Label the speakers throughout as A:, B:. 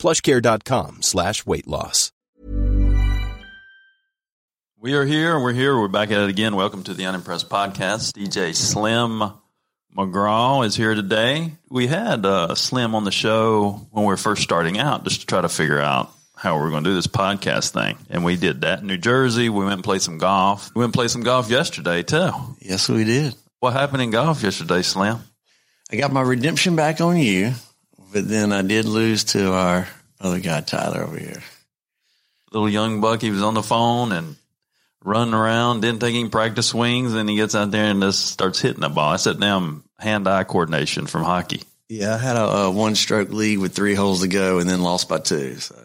A: plushcare.com slash weight loss.
B: We are here. And we're here. We're back at it again. Welcome to the Unimpressed Podcast. DJ Slim McGraw is here today. We had uh, Slim on the show when we were first starting out just to try to figure out how we are going to do this podcast thing. And we did that in New Jersey. We went and played some golf. We went and played some golf yesterday, too.
C: Yes, we did.
B: What happened in golf yesterday, Slim?
C: I got my redemption back on you, but then I did lose to our other guy, Tyler, over here.
B: Little young buck, he was on the phone and running around, didn't take any practice swings, and he gets out there and just starts hitting the ball. I said, damn hand eye coordination from hockey.
C: Yeah, I had a, a one stroke lead with three holes to go and then lost by two. So.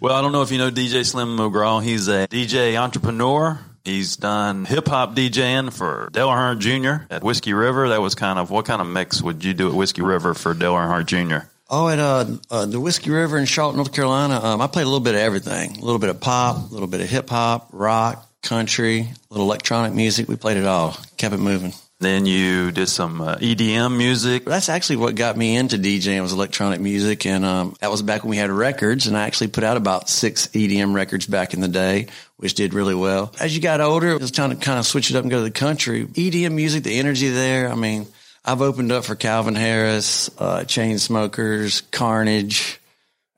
B: Well, I don't know if you know DJ Slim McGraw. He's a DJ entrepreneur. He's done hip hop DJing for Dale Earnhardt Jr. at Whiskey River. That was kind of what kind of mix would you do at Whiskey River for Dale Earnhardt Jr.?
C: Oh, at uh, uh, the Whiskey River in Charlotte, North Carolina, um, I played a little bit of everything. A little bit of pop, a little bit of hip hop, rock, country, a little electronic music. We played it all, kept it moving.
B: Then you did some uh, EDM music.
C: That's actually what got me into DJing was electronic music, and um, that was back when we had records. And I actually put out about six EDM records back in the day, which did really well. As you got older, it was time to kind of switch it up and go to the country. EDM music, the energy there. I mean, I've opened up for Calvin Harris, uh, Chainsmokers, Carnage,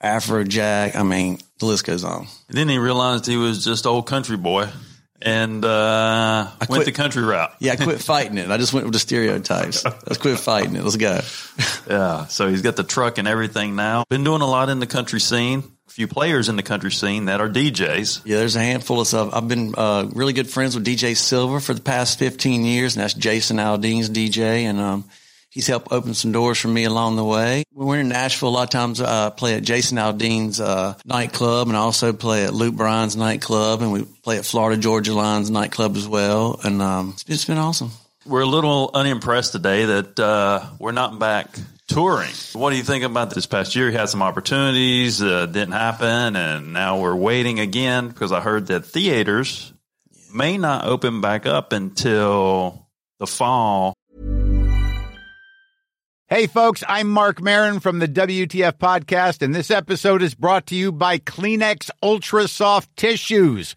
C: Afrojack. I mean, the list goes on.
B: And then he realized he was just old country boy and uh, I went the country route.
C: yeah, I quit fighting it. I just went with the stereotypes. Let's quit fighting it. Let's go.
B: yeah. So he's got the truck and everything now. Been doing a lot in the country scene. A few players in the country scene that are DJs.
C: Yeah, there's a handful of stuff. I've been uh, really good friends with DJ Silver for the past 15 years, and that's Jason Aldean's DJ. And um, he's helped open some doors for me along the way. When we're in Nashville, a lot of times I uh, play at Jason Aldean's uh, nightclub and I also play at Luke Bryan's nightclub and we play at Florida Georgia Line's nightclub as well. And um, it's, it's been awesome.
B: We're a little unimpressed today that uh, we're not back touring. What do you think about this past year? You had some opportunities, uh, didn't happen, and now we're waiting again because I heard that theaters may not open back up until the fall
D: Hey, folks, I'm Marc Maron from the WTF Podcast, and this episode is brought to you by Kleenex Ultra Soft Tissues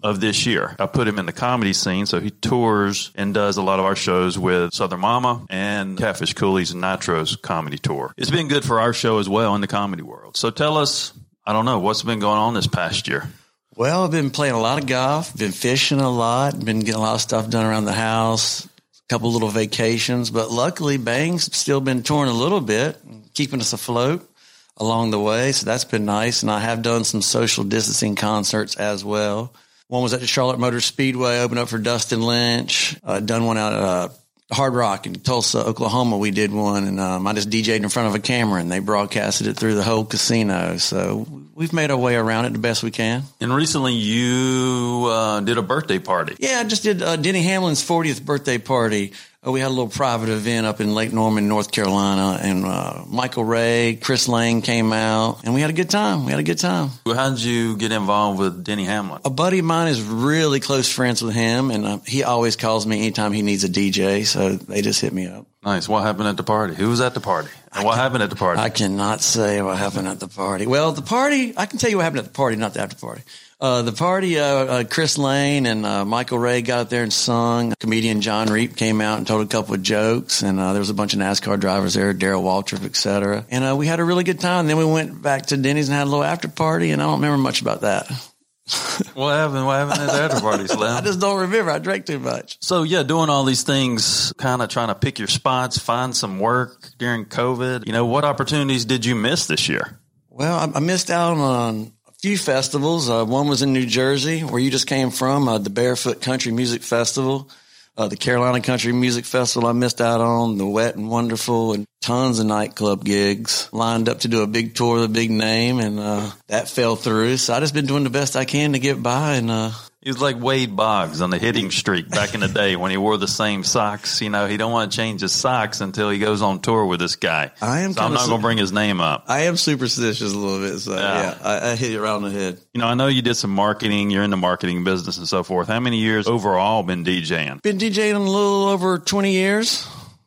B: Of this year. I put him in the comedy scene, so he tours and does a lot of our shows with Southern Momma and Catfish Cooley's Nitro's comedy tour. It's been good for our show as well in the comedy world. So tell us, I don't know, what's been going on this past year?
C: Well, I've been playing a lot of golf, been fishing a lot, been getting a lot of stuff done around the house, a couple little vacations, but luckily Bang's still been touring a little bit, keeping us afloat along the way. So that's been nice. And I have done some social distancing concerts as well. One was at the Charlotte Motor Speedway, opened up for Dustin Lynch. Uh, done one out at uh, Hard Rock in Tulsa, Oklahoma. We did one, and um, I just DJed in front of a camera, and they broadcasted it through the whole casino. So we've made our way around it the best we can.
B: And recently, you uh, did a birthday party.
C: Yeah, I just did uh, Denny Hamlin's 40th birthday party we had a little private event up in Lake Norman, North Carolina, and uh, Michael Ray, Chris Lane came out, and we had a good time. We had a good time.
B: Well, How did you get involved with Denny Hamlin?
C: A buddy of mine is really close friends with him, and uh, he always calls me anytime he needs a DJ. So they just hit me up.
B: Nice. What happened at the party? Who was at the party? And what happened at the party?
C: I cannot say what happened at the party. Well, the party, I can tell you what happened at the party, not the after party. Uh, the party, uh, uh, Chris Lane and uh, Michael Ray got up there and sung. Comedian John Reep came out and told a couple of jokes, and uh, there was a bunch of NASCAR drivers there, Darrell Waltrip, et cetera. And uh, we had a really good time. And then we went back to Denny's and had a little after party, and I don't remember much about that.
B: what happened? What happened at the after party,
C: I just don't remember. I drank too much.
B: So yeah, doing all these things, kind of trying to pick your spots, find some work during COVID. You know, what opportunities did you miss this year?
C: Well, I, I missed out on few festivals. Uh, one was in New Jersey, where you just came from, uh, the Barefoot Country Music Festival. Uh, the Carolina Country Music Festival I missed out on, the Wet and Wonderful, and tons of nightclub gigs. Lined up to do a big tour with a big name, and uh, that fell through. So I just been doing the best I can to get by, and uh,
B: He was like Wade Boggs on the hitting streak back in the day when he wore the same socks. You know, he don't want to change his socks until he goes on tour with this guy.
C: I am
B: So I'm not
C: su-
B: going to bring his name up.
C: I am superstitious a little bit. So
B: Yeah.
C: yeah, I, I hit it around the head.
B: You know, I know you did some marketing. You're in the marketing business and so forth. How many years overall been DJing?
C: Been DJing a little over 20 years.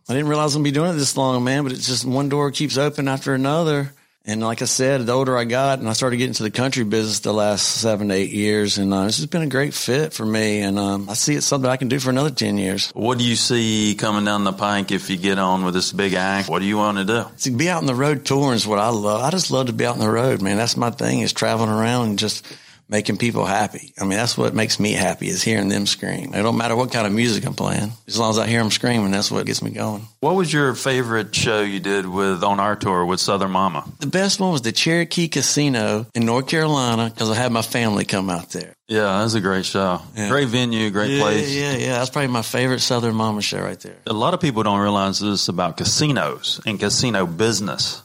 C: I didn't realize I'd be doing it this long, man, but it's just one door keeps open after another. And like I said, the older I got and I started getting to the country business the last seven to eight years, and uh, this has been a great fit for me. And um, I see it's something I can do for another 10 years.
B: What do you see coming down the pike if you get on with this big act? What do you want to do?
C: To be out on the road touring is what I love. I just love to be out on the road, man. That's my thing is traveling around and just making people happy. I mean, that's what makes me happy is hearing them scream. It don't matter what kind of music I'm playing. As long as I hear them screaming, that's what gets me going.
B: What was your favorite show you did with on our tour with Southern Momma?
C: The best one was the Cherokee Casino in North Carolina because I had my family come out there.
B: Yeah, that was a great show.
C: Yeah.
B: Great venue, great
C: Yeah,
B: place.
C: yeah, yeah. That's probably my favorite Southern Momma show right there.
B: A lot of people don't realize this about casinos and casino business.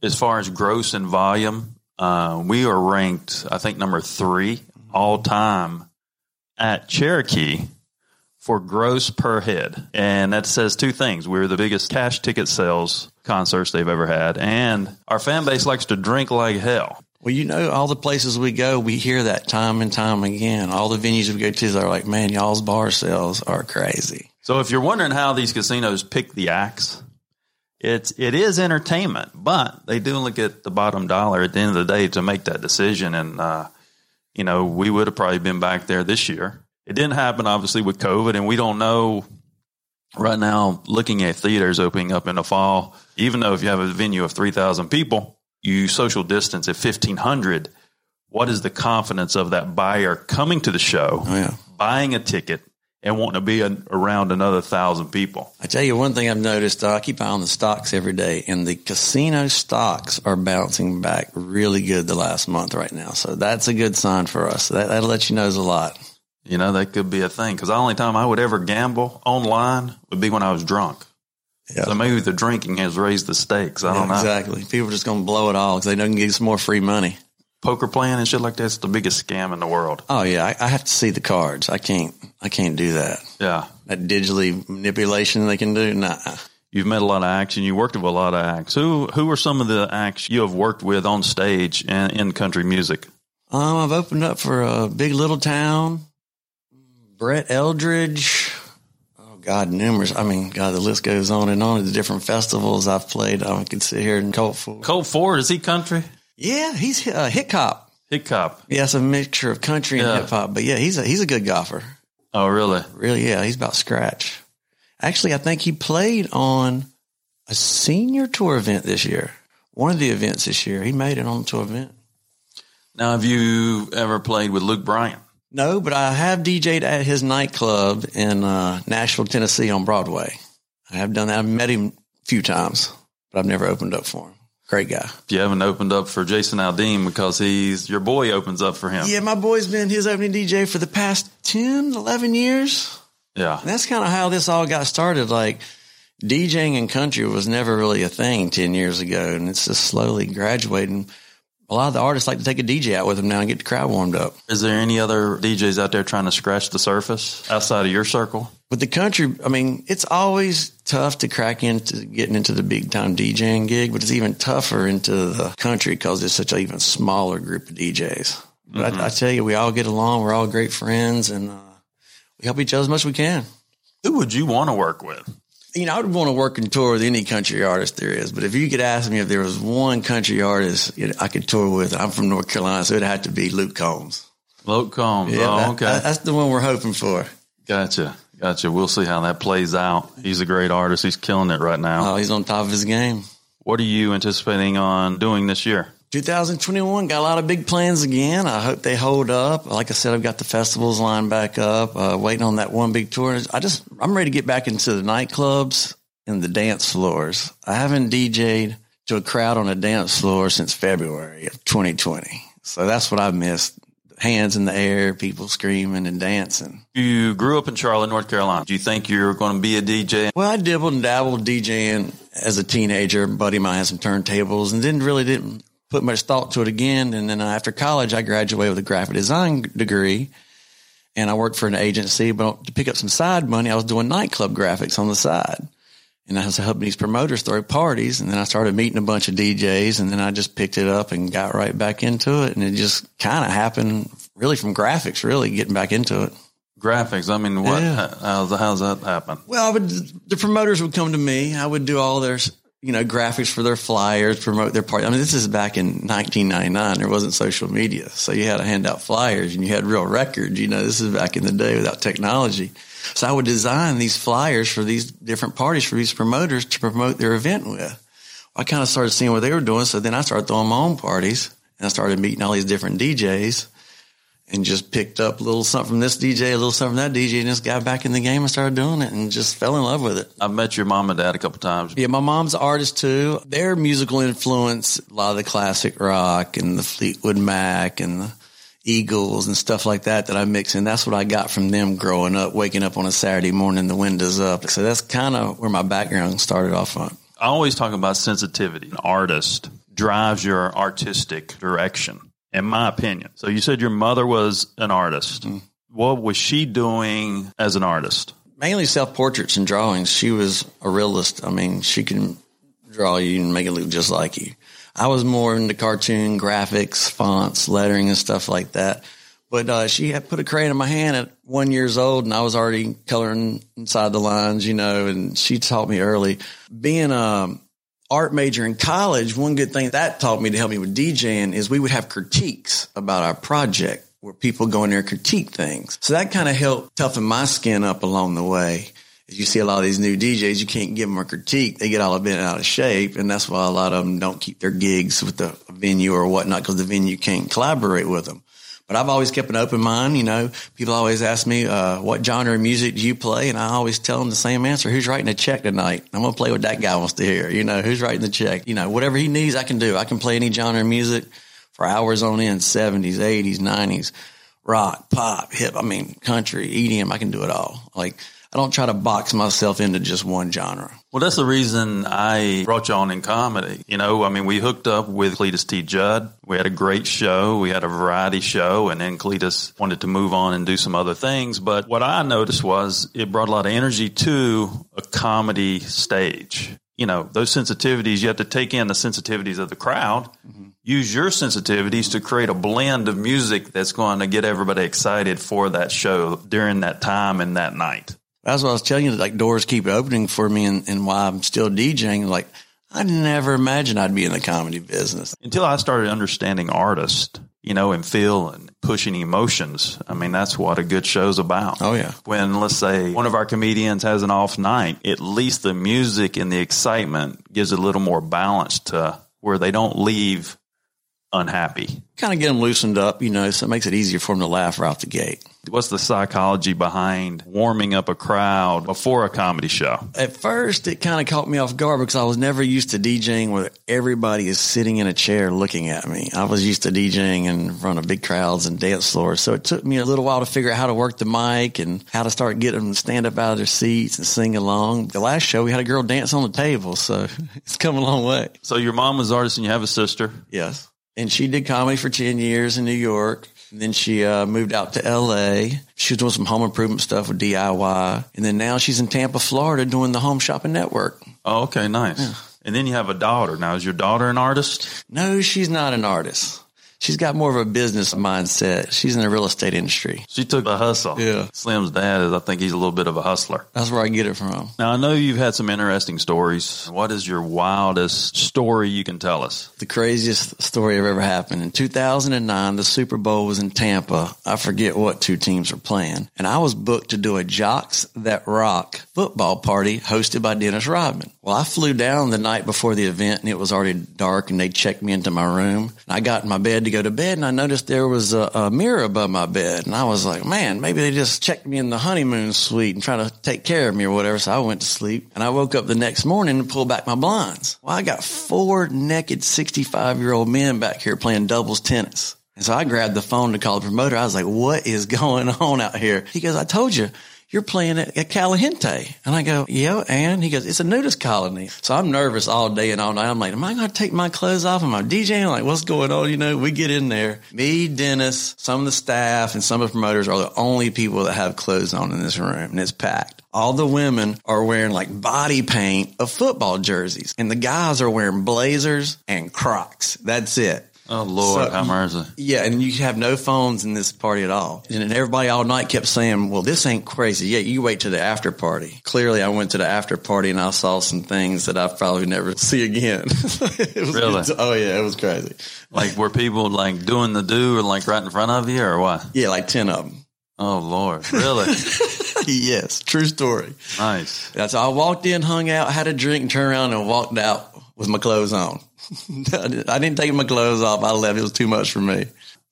B: As far as gross and volume, uh, we are ranked, I think, number three all time at Cherokee for gross per head. And that says two things. We're the biggest cash ticket sales concerts they've ever had. And our fan base likes to drink like hell.
C: Well, you know, all the places we go, we hear that time and time again. All the venues we go to, they're like, man, y'all's bar sales are crazy.
B: So if you're wondering how these casinos pick the acts, it's it is entertainment, but they do look at the bottom dollar at the end of the day to make that decision. And uh, you know, we would have probably been back there this year. It didn't happen, obviously, with COVID, and we don't know right now. Looking at theaters opening up in the fall, even though if you have a venue of three thousand people, you social distance at fifteen hundred. What is the confidence of that buyer coming to the show,
C: Oh, yeah.
B: buying a ticket, and wanting to be an, around another thousand people?
C: I tell you one thing I've noticed, I keep eye on the stocks every day, and the casino stocks are bouncing back really good the last month right now. So that's a good sign for us. That, that'll let you know there's a lot.
B: You know, that could be a thing. Because the only time I would ever gamble online would be when I was drunk.
C: Yeah.
B: So maybe the drinking has raised the stakes. I don't know.
C: exactly. People are just going to blow it all because they know they can get some more free money.
B: Poker playing and shit like that's the biggest scam in the world.
C: Oh yeah, I, I have to see the cards. I can't. I can't do that.
B: Yeah.
C: That digitally manipulation they can do. Nah.
B: You've met a lot of acts and you worked with a lot of acts. Who who are some of the acts you have worked with on stage and in country music?
C: Um, I've opened up for a Big Little Town, Brett Eldredge. Oh God, numerous. I mean, God, the list goes on and on. The different festivals I've played. I can sit here and Colt for.
B: Colt Ford, is he country?
C: Yeah, he's uh, hip hop.
B: Hip hop.
C: Yeah, it's a mixture of country and
B: Yeah.
C: hip hop. But yeah, he's a he's a good golfer.
B: Oh, really?
C: Really, yeah, he's about scratch. Actually, I think he played on a senior tour event this year. One of the events this year, he made it on the tour event.
B: Now, have you ever played with Luke Bryan?
C: No, but I have DJ'd at his nightclub in uh, Nashville, Tennessee on Broadway. I have done that. I've met him a few times, but I've never opened up for him. Great guy.
B: If you haven't opened up for Jason Aldean because he's your boy opens up for him.
C: Yeah, my boy's been his opening DJ for the past 10, 11 years.
B: Yeah.
C: And that's kind of how this all got started. Like DJing in country was never really a thing 10 years ago, and it's just slowly graduating. A lot of the artists like to take a DJ out with them now and get the crowd warmed up.
B: Is there any other DJs out there trying to scratch the surface outside of your circle?
C: With the country, I mean, it's always tough to crack into getting into the big time DJing gig, but it's even tougher into the country because it's such an even smaller group of DJs. But I, I tell you, we all get along. We're all great friends, and uh, we help each other as much as we can.
B: Who would you want to work with?
C: You know, I would want to work and tour with any country artist there is. But if you could ask me if there was one country artist you know, I could tour with, I'm from North Carolina, so it'd have to be Luke Combs.
B: Luke Combs.
C: Yeah,
B: oh, okay.
C: that- that's the one we're hoping for.
B: gotcha. Gotcha. We'll see how that plays out. He's a great artist. He's killing it right now.
C: Oh, he's on top of his game.
B: What are you anticipating on doing this year?
C: 2021 got a lot of big plans again. I hope they hold up. Like I said, I've got the festivals lined back up, uh, waiting on that one big tour. I just, I'm ready to get back into the nightclubs and the dance floors. I haven't DJ'd to a crowd on a dance floor since February of 2020. So that's what I've missed. Hands in the air, people screaming and dancing.
B: You grew up in Charlotte, North Carolina. Do you think you're going to be a DJ?
C: Well, I dibbled and dabbled DJing as a teenager. A buddy of mine had some turntables and didn't really didn't put much thought to it again. And then after college, I graduated with a graphic design degree and I worked for an agency, but to pick up some side money, I was doing nightclub graphics on the side. And I was helping these promoters throw parties. And then I started meeting a bunch of DJs and then I just picked it up and got right back into it. And it just kind of happened really from graphics, really getting back into it.
B: Graphics. I mean, what?
C: Yeah.
B: How's, how's that happen?
C: Well, I would, the promoters would come to me. I would do all their, you know, graphics for their flyers, promote their party. I mean, this is back in 1999. There wasn't social media. So you had to hand out flyers and you had real records. You know, this is back in the day without technology. So I would design these flyers for these different parties for these promoters to promote their event with. I kind of started seeing what they were doing. So then I started throwing my own parties and I started meeting all these different DJs and just picked up a little something from this DJ, a little something from that DJ, and just got back in the game and started doing it and just fell in love with it.
B: I've met your mom and dad a couple times.
C: Yeah, my mom's an artist too. Their musical influence, a lot of the classic rock and the Fleetwood Mac and the Eagles and stuff like that that I mix in. That's what I got from them growing up, waking up on a Saturday morning, the windows up. So that's kind of where my background started off on.
B: I always talk about sensitivity. An artist drives your artistic direction, in my opinion. So you said your mother was an artist. What was she doing as an artist?
C: mainly self portraits and drawings. She was a realist. I mean, she can draw you and make it look just like you. I was more into cartoon graphics, fonts, lettering, and stuff like that. But uh, she had put a crayon in my hand at one years old, and I was already coloring inside the lines, you know. And she taught me early. Being a art major in college, one good thing that taught me to help me with DJing is we would have critiques about our project where people go in there and critique things. So that kind of helped toughen my skin up along the way. As you see a lot of these new DJs, you can't give them a critique. They get all a bit out of shape. And that's why a lot of them don't keep their gigs with the venue or whatnot because the venue can't collaborate with them. But I've always kept an open mind. You know, people always ask me, uh, what genre of music do you play? And I always tell them the same answer. Who's writing a check tonight? I'm going to play what that guy wants to hear. You know, who's writing the check? You know, whatever he needs, I can do. I can play any genre of music for hours on end, 70s, 80s, 90s, rock, pop, hip. I mean, country, EDM. I can do it all. Like, I don't try to box myself into just one genre.
B: Well, that's the reason I brought you on in comedy. You know, I mean, we hooked up with Cletus T. Judd. We had a great show. We had a variety show, and then Cletus wanted to move on and do some other things. But what I noticed was it brought a lot of energy to a comedy stage. You know, those sensitivities, you have to take in the sensitivities of the crowd. Mm-hmm. Use your sensitivities to create a blend of music that's going to get everybody excited for that show during that time and that night.
C: That's what I was telling you. Like doors keep opening for me, and, and why I'm still DJing. Like I never imagined I'd be in the comedy business.
B: until I started understanding artists, you know, and feel and pushing emotions. I mean, that's what a good show's about.
C: Oh yeah,
B: When let's say one of our comedians has an off night, at least the music and the excitement gives it a little more balance to where they don't leave unhappy.
C: kind of get them loosened up, you know, so it makes it easier for them to laugh right out the gate.
B: What's the psychology behind warming up a crowd before a comedy show?
C: At first, it kind of caught me off guard because I was never used to DJing where everybody is sitting in a chair looking at me. I was used to DJing in front of big crowds and dance floors. So it took me a little while to figure out how to work the mic and how to start getting them to stand up out of their seats and sing along. The last show, we had a girl dance on the table. So it's come a long way.
B: So your mom was an artist and you have a sister.
C: Yes. And she did comedy for 10 years in New York. And then she uh, moved out to LA. She was doing some home improvement stuff with DIY. And then now she's in Tampa, Florida doing the Home Shopping Network.
B: Oh, okay, nice. And then you have a daughter. Now, is your daughter an artist?
C: No, she's not an artist. She's got more of a business mindset. She's in the real estate industry.
B: She took a hustle.
C: Yeah.
B: Slim's dad is, I think he's a little bit of a hustler.
C: That's where I get it from.
B: Now, I know you've had some interesting stories. What is your wildest story you can tell us?
C: The craziest story I've ever happened. In 2009, the Super Bowl was in Tampa. I forget what two teams were playing. And I was booked to do a Jocks That Rock football party hosted by Dennis Rodman. Well, I flew down the night before the event and it was already dark and they checked me into my room. I got in my bed to go to bed and I noticed there was a, a mirror above my bed. And I was like, man, maybe they just checked me in the honeymoon suite and trying to take care of me or whatever. So I went to sleep and I woke up the next morning and pulled back my blinds. Well, I got four naked 65 year old men back here playing doubles tennis. And so I grabbed the phone to call the promoter. I was like, what is going on out here? He goes, I told you you're playing at, at Caliente. And I go, yeah, and he goes, it's a nudist colony. So I'm nervous all day and all night. I'm like, am I going to take my clothes off? Am I DJing? Like, what's going on? You know, we get in there. Me, Dennis, some of the staff and some of the promoters are the only people that have clothes on in this room and it's packed. All the women are wearing like body paint of football jerseys and the guys are wearing blazers and Crocs. That's it.
B: Oh, Lord,
C: So-
B: have mercy.
C: Yeah, and you have no phones in this party at all. And everybody all night kept saying, well, this ain't crazy. Yeah, you wait to the after party. Clearly, I went to the after party and I saw some things that I probably never see again. It was-
B: Really?
C: Oh, yeah, it was crazy.
B: Like, were people like doing the do or like right in front of you or what?
C: Yeah, like 10 of them.
B: Oh, Lord. Really?
C: yes, true story.
B: nice.
C: That's. I walked in, hung out, had a drink, and turned around and walked out with my clothes on. I didn't take my clothes off. I left. It was too much for me.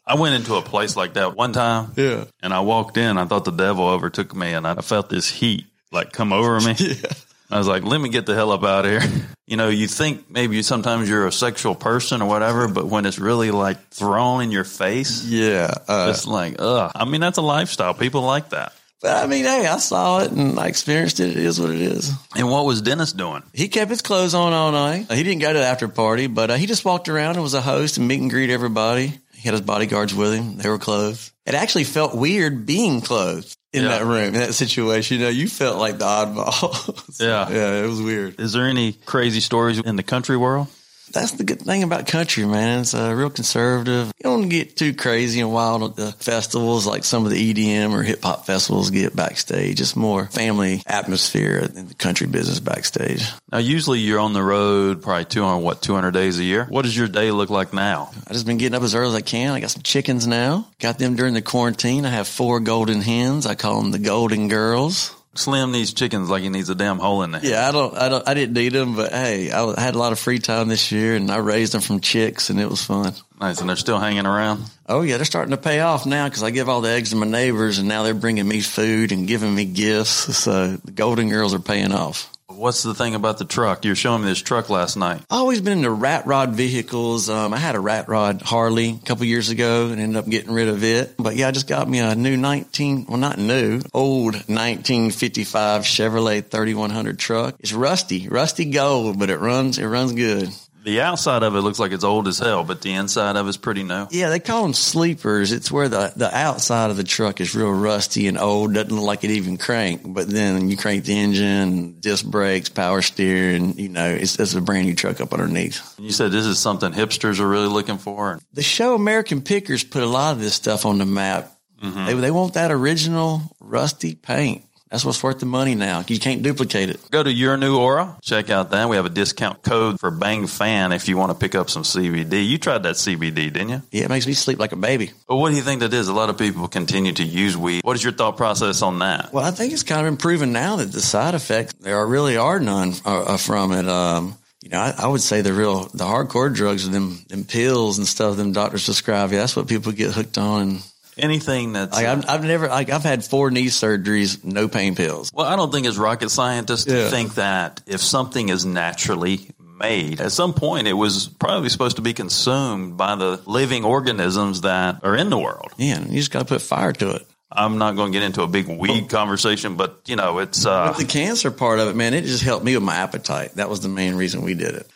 B: I went into a place like that one time.
C: Yeah.
B: And I walked in. I thought the devil overtook me, and I felt this heat like come over me. yeah. I was like, "Let me get the hell up out of here." You know, you think maybe sometimes you're a sexual person or whatever, but when it's really like thrown in your face,
C: Yeah. Uh,
B: it's like, ugh. I mean, that's a lifestyle. People like that.
C: But I mean, hey, I saw it and I experienced it. It is what it is.
B: And what was Dennis doing?
C: He kept his clothes on all night. He didn't go to the after party, but uh, he just walked around and was a host and meet and greet everybody. He had his bodyguards with him. They were clothed. It actually felt weird being clothed in
B: Yeah.
C: that room, in that situation. You know, you felt like the oddball.
B: Yeah.
C: Yeah, it was weird.
B: Is there any crazy stories in the country world?
C: That's the good thing about country, man. It's uh, real conservative. You don't get too crazy and wild at the festivals like some of the EDM or hip hop festivals get backstage. It's more family atmosphere in the country business backstage.
B: Now, usually you're on the road probably 200, what, 200 days a year? What does your day look like now?
C: I just been getting up as early as I can. I got some chickens now. Got them during the quarantine. I have four golden hens. I call them the golden girls.
B: Slim needs chickens like he needs a damn hole in the head.
C: Yeah, I don't, I don't, I didn't need them, but hey, I had a lot of free time this year and I raised them from chicks and it was fun.
B: Nice. And they're still hanging around.
C: Oh yeah, they're starting to pay off now because I give all the eggs to my neighbors and now they're bringing me food and giving me gifts. So the golden girls are paying off.
B: What's the thing about the truck? You were showing me this truck last night.
C: I've always been into rat rod vehicles. Um, I had a rat rod Harley a couple years ago and ended up getting rid of it. But yeah, I just got me a new 19, well, not new, old 1955 Chevrolet 3100 truck. It's rusty, rusty gold, but it runs, it runs good.
B: The outside of it looks like it's old as hell, but the inside of it's pretty new.
C: Yeah, they call them sleepers. It's where the, the outside of the truck is real rusty and old, doesn't look like it even cranked. But then you crank the engine, disc brakes, power steering, you know, it's, it's a brand new truck up underneath.
B: You said this is something hipsters are really looking for.
C: The show American Pickers put a lot of this stuff on the map. Mm-hmm. They, they want that original rusty paint. That's what's worth the money now. You can't duplicate it.
B: Go to your new aura. Check out that. We have a discount code for Bang Fan if you want to pick up some CBD. You tried that CBD, didn't you?
C: Yeah, it makes me sleep like a baby.
B: But what do you think that is? A lot of people continue to use weed. What is your thought process on that?
C: Well, I think it's kind of improving now that the side effects there are really are none uh, uh, from it. Um, you know, I, I would say the real the hardcore drugs are them them pills and stuff. Them doctors prescribe. Yeah, that's what people get hooked on. And
B: Anything that's
C: like I've, I've never like I've had four knee surgeries, no pain pills.
B: Well, I don't think it's rocket scientist to
C: Yeah.
B: think that if something is naturally made, at some point it was probably supposed to be consumed by the living organisms that are in the world.
C: Yeah, you just got to put fire to it.
B: I'm not going to get into a big weed conversation, but you know, it's uh,
C: But the cancer part of it, man, it just helped me with my appetite. That was the main reason we did it.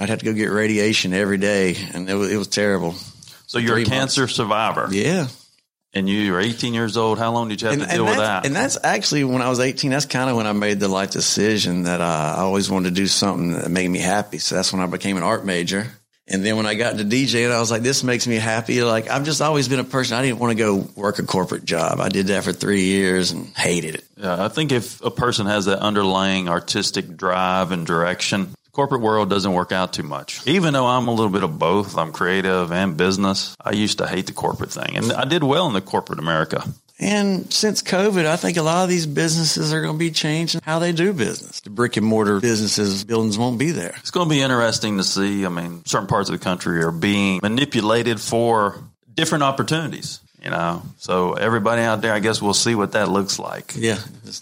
C: I'd have to go get radiation every day, and it was, it was terrible.
B: So you're
C: Three
B: a cancer survivor,
C: Yeah.
B: And you were 18 years old. How long did you have to deal with that?
C: and that's actually when I was 18. That's kind of when I made the life decision that uh, I always wanted to do something that made me happy. So that's when I became an art major. And then when I got into DJing, I was like, this makes me happy. Like I've just always been a person. I didn't want to go work a corporate job. I did that for three years and hated it.
B: Yeah, I think if a person has that underlying artistic drive and direction, corporate world doesn't work out too much. Even though I'm a little bit of both, I'm creative and business. I used to hate the corporate thing, and I did well in the corporate America.
C: And since COVID, I think a lot of these businesses are going to be changing how they do business. The brick and mortar businesses, buildings won't be there.
B: It's going to be interesting to see. I mean, certain parts of the country are being manipulated for different opportunities. You know, so everybody out there, I guess we'll see what that looks like.
C: Yeah,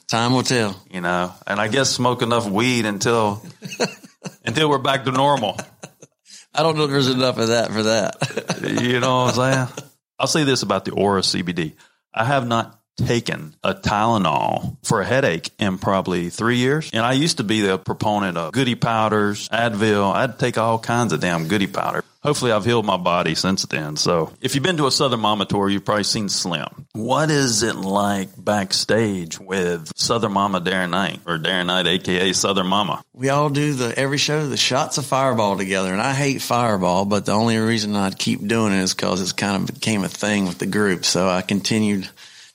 C: time will tell.
B: You know, and I guess smoke enough weed until until we're back to normal.
C: I don't know if there's enough of that for that.
B: You know what I'm saying? I'll say this about the Aura CBD. I have not taken a Tylenol for a headache in probably three years. And I used to be the proponent of goody powders, Advil. I'd take all kinds of damn goody powder. Hopefully I've healed my body since then. So if you've been to a Southern Momma tour, you've probably seen Slim. What is it like backstage with Southern Momma Darren Knight or Darren Knight, AKA Southern Mama?
C: we all do the every show the shots of Fireball together, and I hate Fireball, but the only reason I'd keep doing it is because it's kind of became a thing with the group. So I continued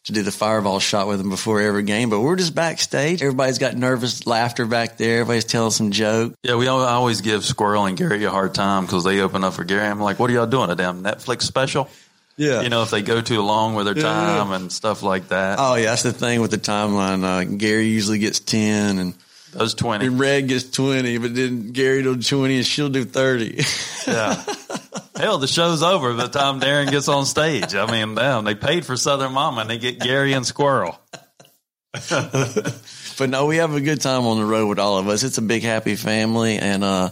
C: to do the Fireball shot with him before every game. But we're just backstage. Everybody's got nervous laughter back there. Everybody's telling some joke.
B: Yeah, we al- I always give Squirrel and Gary a hard time because they open up for Gary. I'm like, what are y'all doing? A damn Netflix special?
C: Yeah.
B: You know, if they go too long with their
C: Yeah, yeah.
B: time and stuff like that.
C: Oh yeah, that's the thing with the timeline. Uh, Gary usually gets ten, and,
B: Those 20.
C: and Red gets twenty, but then Gary will do twenty, and she'll do thirty.
B: Yeah. Hell, the show's over by the time Darren gets on stage. I mean, damn, they paid for Southern Momma and they get Gary and Squirrel.
C: but no, we have a good time on the road with all of us. It's a big happy family, and uh,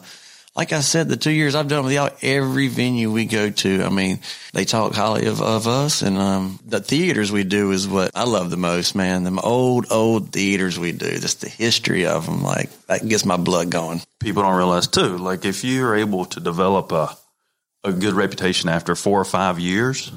C: like I said, the two years I've done with y'all, every venue we go to, I mean, they talk highly of, of us, and um, the theaters we do is what I love the most, man. Them old, old theaters we do, just the history of them, like that gets my blood going.
B: People don't realize too, like if you're able to develop a, a good reputation after four or five years,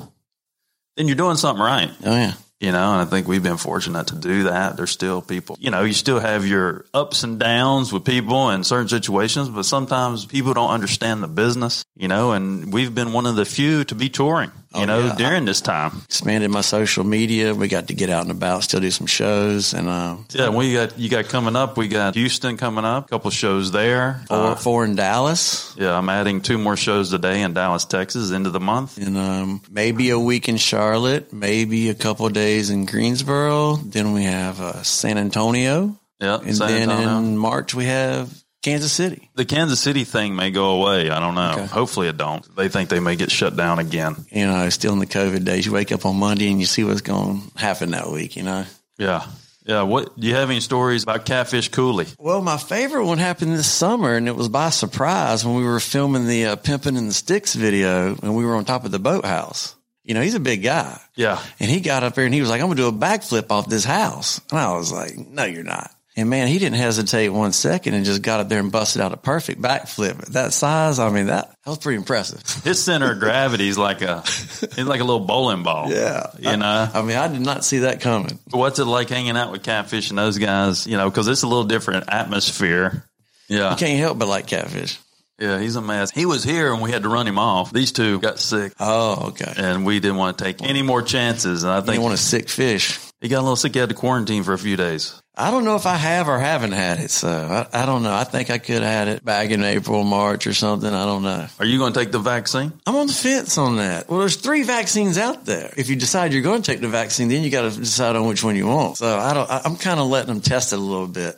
B: then you're doing something right.
C: Oh yeah.
B: You know, and I think we've been fortunate to do that. There's still people, you know, you still have your ups and downs with people in certain situations, but sometimes people don't understand the business, you know, and we've been one of the few to be touring, you
C: Oh,
B: know,
C: yeah.
B: during this time.
C: Expanded my social media. We got to get out and about, still do some shows, and um,
B: Yeah, we got, you got coming up, we got Houston coming up, a couple shows there.
C: four,
B: Uh,
C: four in Dallas,
B: yeah, I'm adding two more shows today in Dallas, Texas, into the month.
C: and um, maybe a week in Charlotte, maybe a couple days in Greensboro. Then we have uh, San Antonio,
B: Yeah,
C: and
B: San
C: then
B: Antonio.
C: in March we have Kansas City.
B: the Kansas City thing may go away. I don't know.
C: Okay.
B: Hopefully it don't. They think they may get shut down again.
C: You know, still in the COVID days. You wake up on Monday and you see what's going to happen that week. You know.
B: Yeah. Yeah. What do you have any stories about Catfish Cooley?
C: Well, my favorite one happened this summer, and it was by surprise when we were filming the uh, "Pimpin' in the Sticks" video, and we were on top of the boathouse. You know, he's a big guy.
B: Yeah.
C: And he got up there and he was like, I'm going to do a backflip off this house. And I was like, no, you're not. And man, he didn't hesitate one second and just got up there and busted out a perfect backflip. At that size, I mean, that, that was pretty impressive.
B: His center of gravity is like a, it's like a little bowling ball. Yeah. You know,
C: I mean, I did not see that coming.
B: what's it like hanging out with Catfish and those guys? You know, cause it's a little different atmosphere. Yeah.
C: You can't help but like catfish.
B: Yeah. He's a mess. He was here and we had to run him off. These two got sick
C: Oh, okay.
B: and we didn't want to take any more chances. And I think You
C: want a sick fish.
B: He got a little sick. He had to quarantine for a few days.
C: I don't know if I have or haven't had it. So I, I don't know. I think I could have had it back in April, March or something. I don't know.
B: Are you going to take the vaccine?
C: I'm on the fence on that. Well, there's three vaccines out there. If you decide you're going to take the vaccine, then you got to decide on which one you want. So I don't, I- I'm kind of letting them test it a little bit.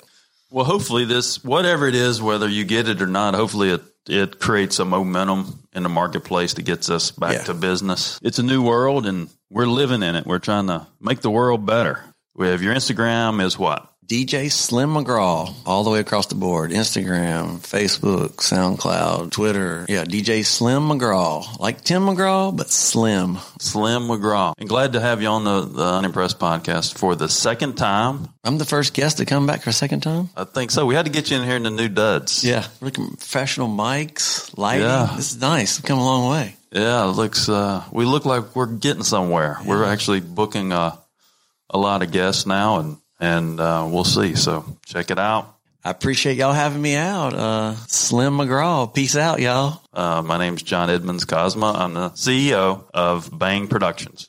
B: Well, hopefully this, whatever it is, whether you get it or not, hopefully it, it creates a momentum in the marketplace that gets us back
C: Yeah.
B: to business. It's a new world and we're living in it. We're trying to make the world better. We have your Instagram is what?
C: DJ Slim McGraw, all the way across the board. Instagram, Facebook, SoundCloud, Twitter. Yeah, DJ Slim McGraw. Like Tim McGraw, but slim.
B: Slim McGraw. And glad to have you on the, the Unimpressed podcast for the second time.
C: I'm the first guest to come back for a second time.
B: I think so. We had to get you in here in the new duds.
C: Yeah, looking professional mics, lighting.
B: Yeah.
C: This is nice. We've come a long way.
B: Yeah, it looks. Uh, we look like we're getting somewhere. We're actually booking a, a lot of guests now, and and uh, we'll see. So check it out.
C: I appreciate y'all having me out. Uh, Slim McGraw. Peace out, y'all.
B: Uh, my name's John Edmonds Cosma. I'm the CEO of Bang Productions.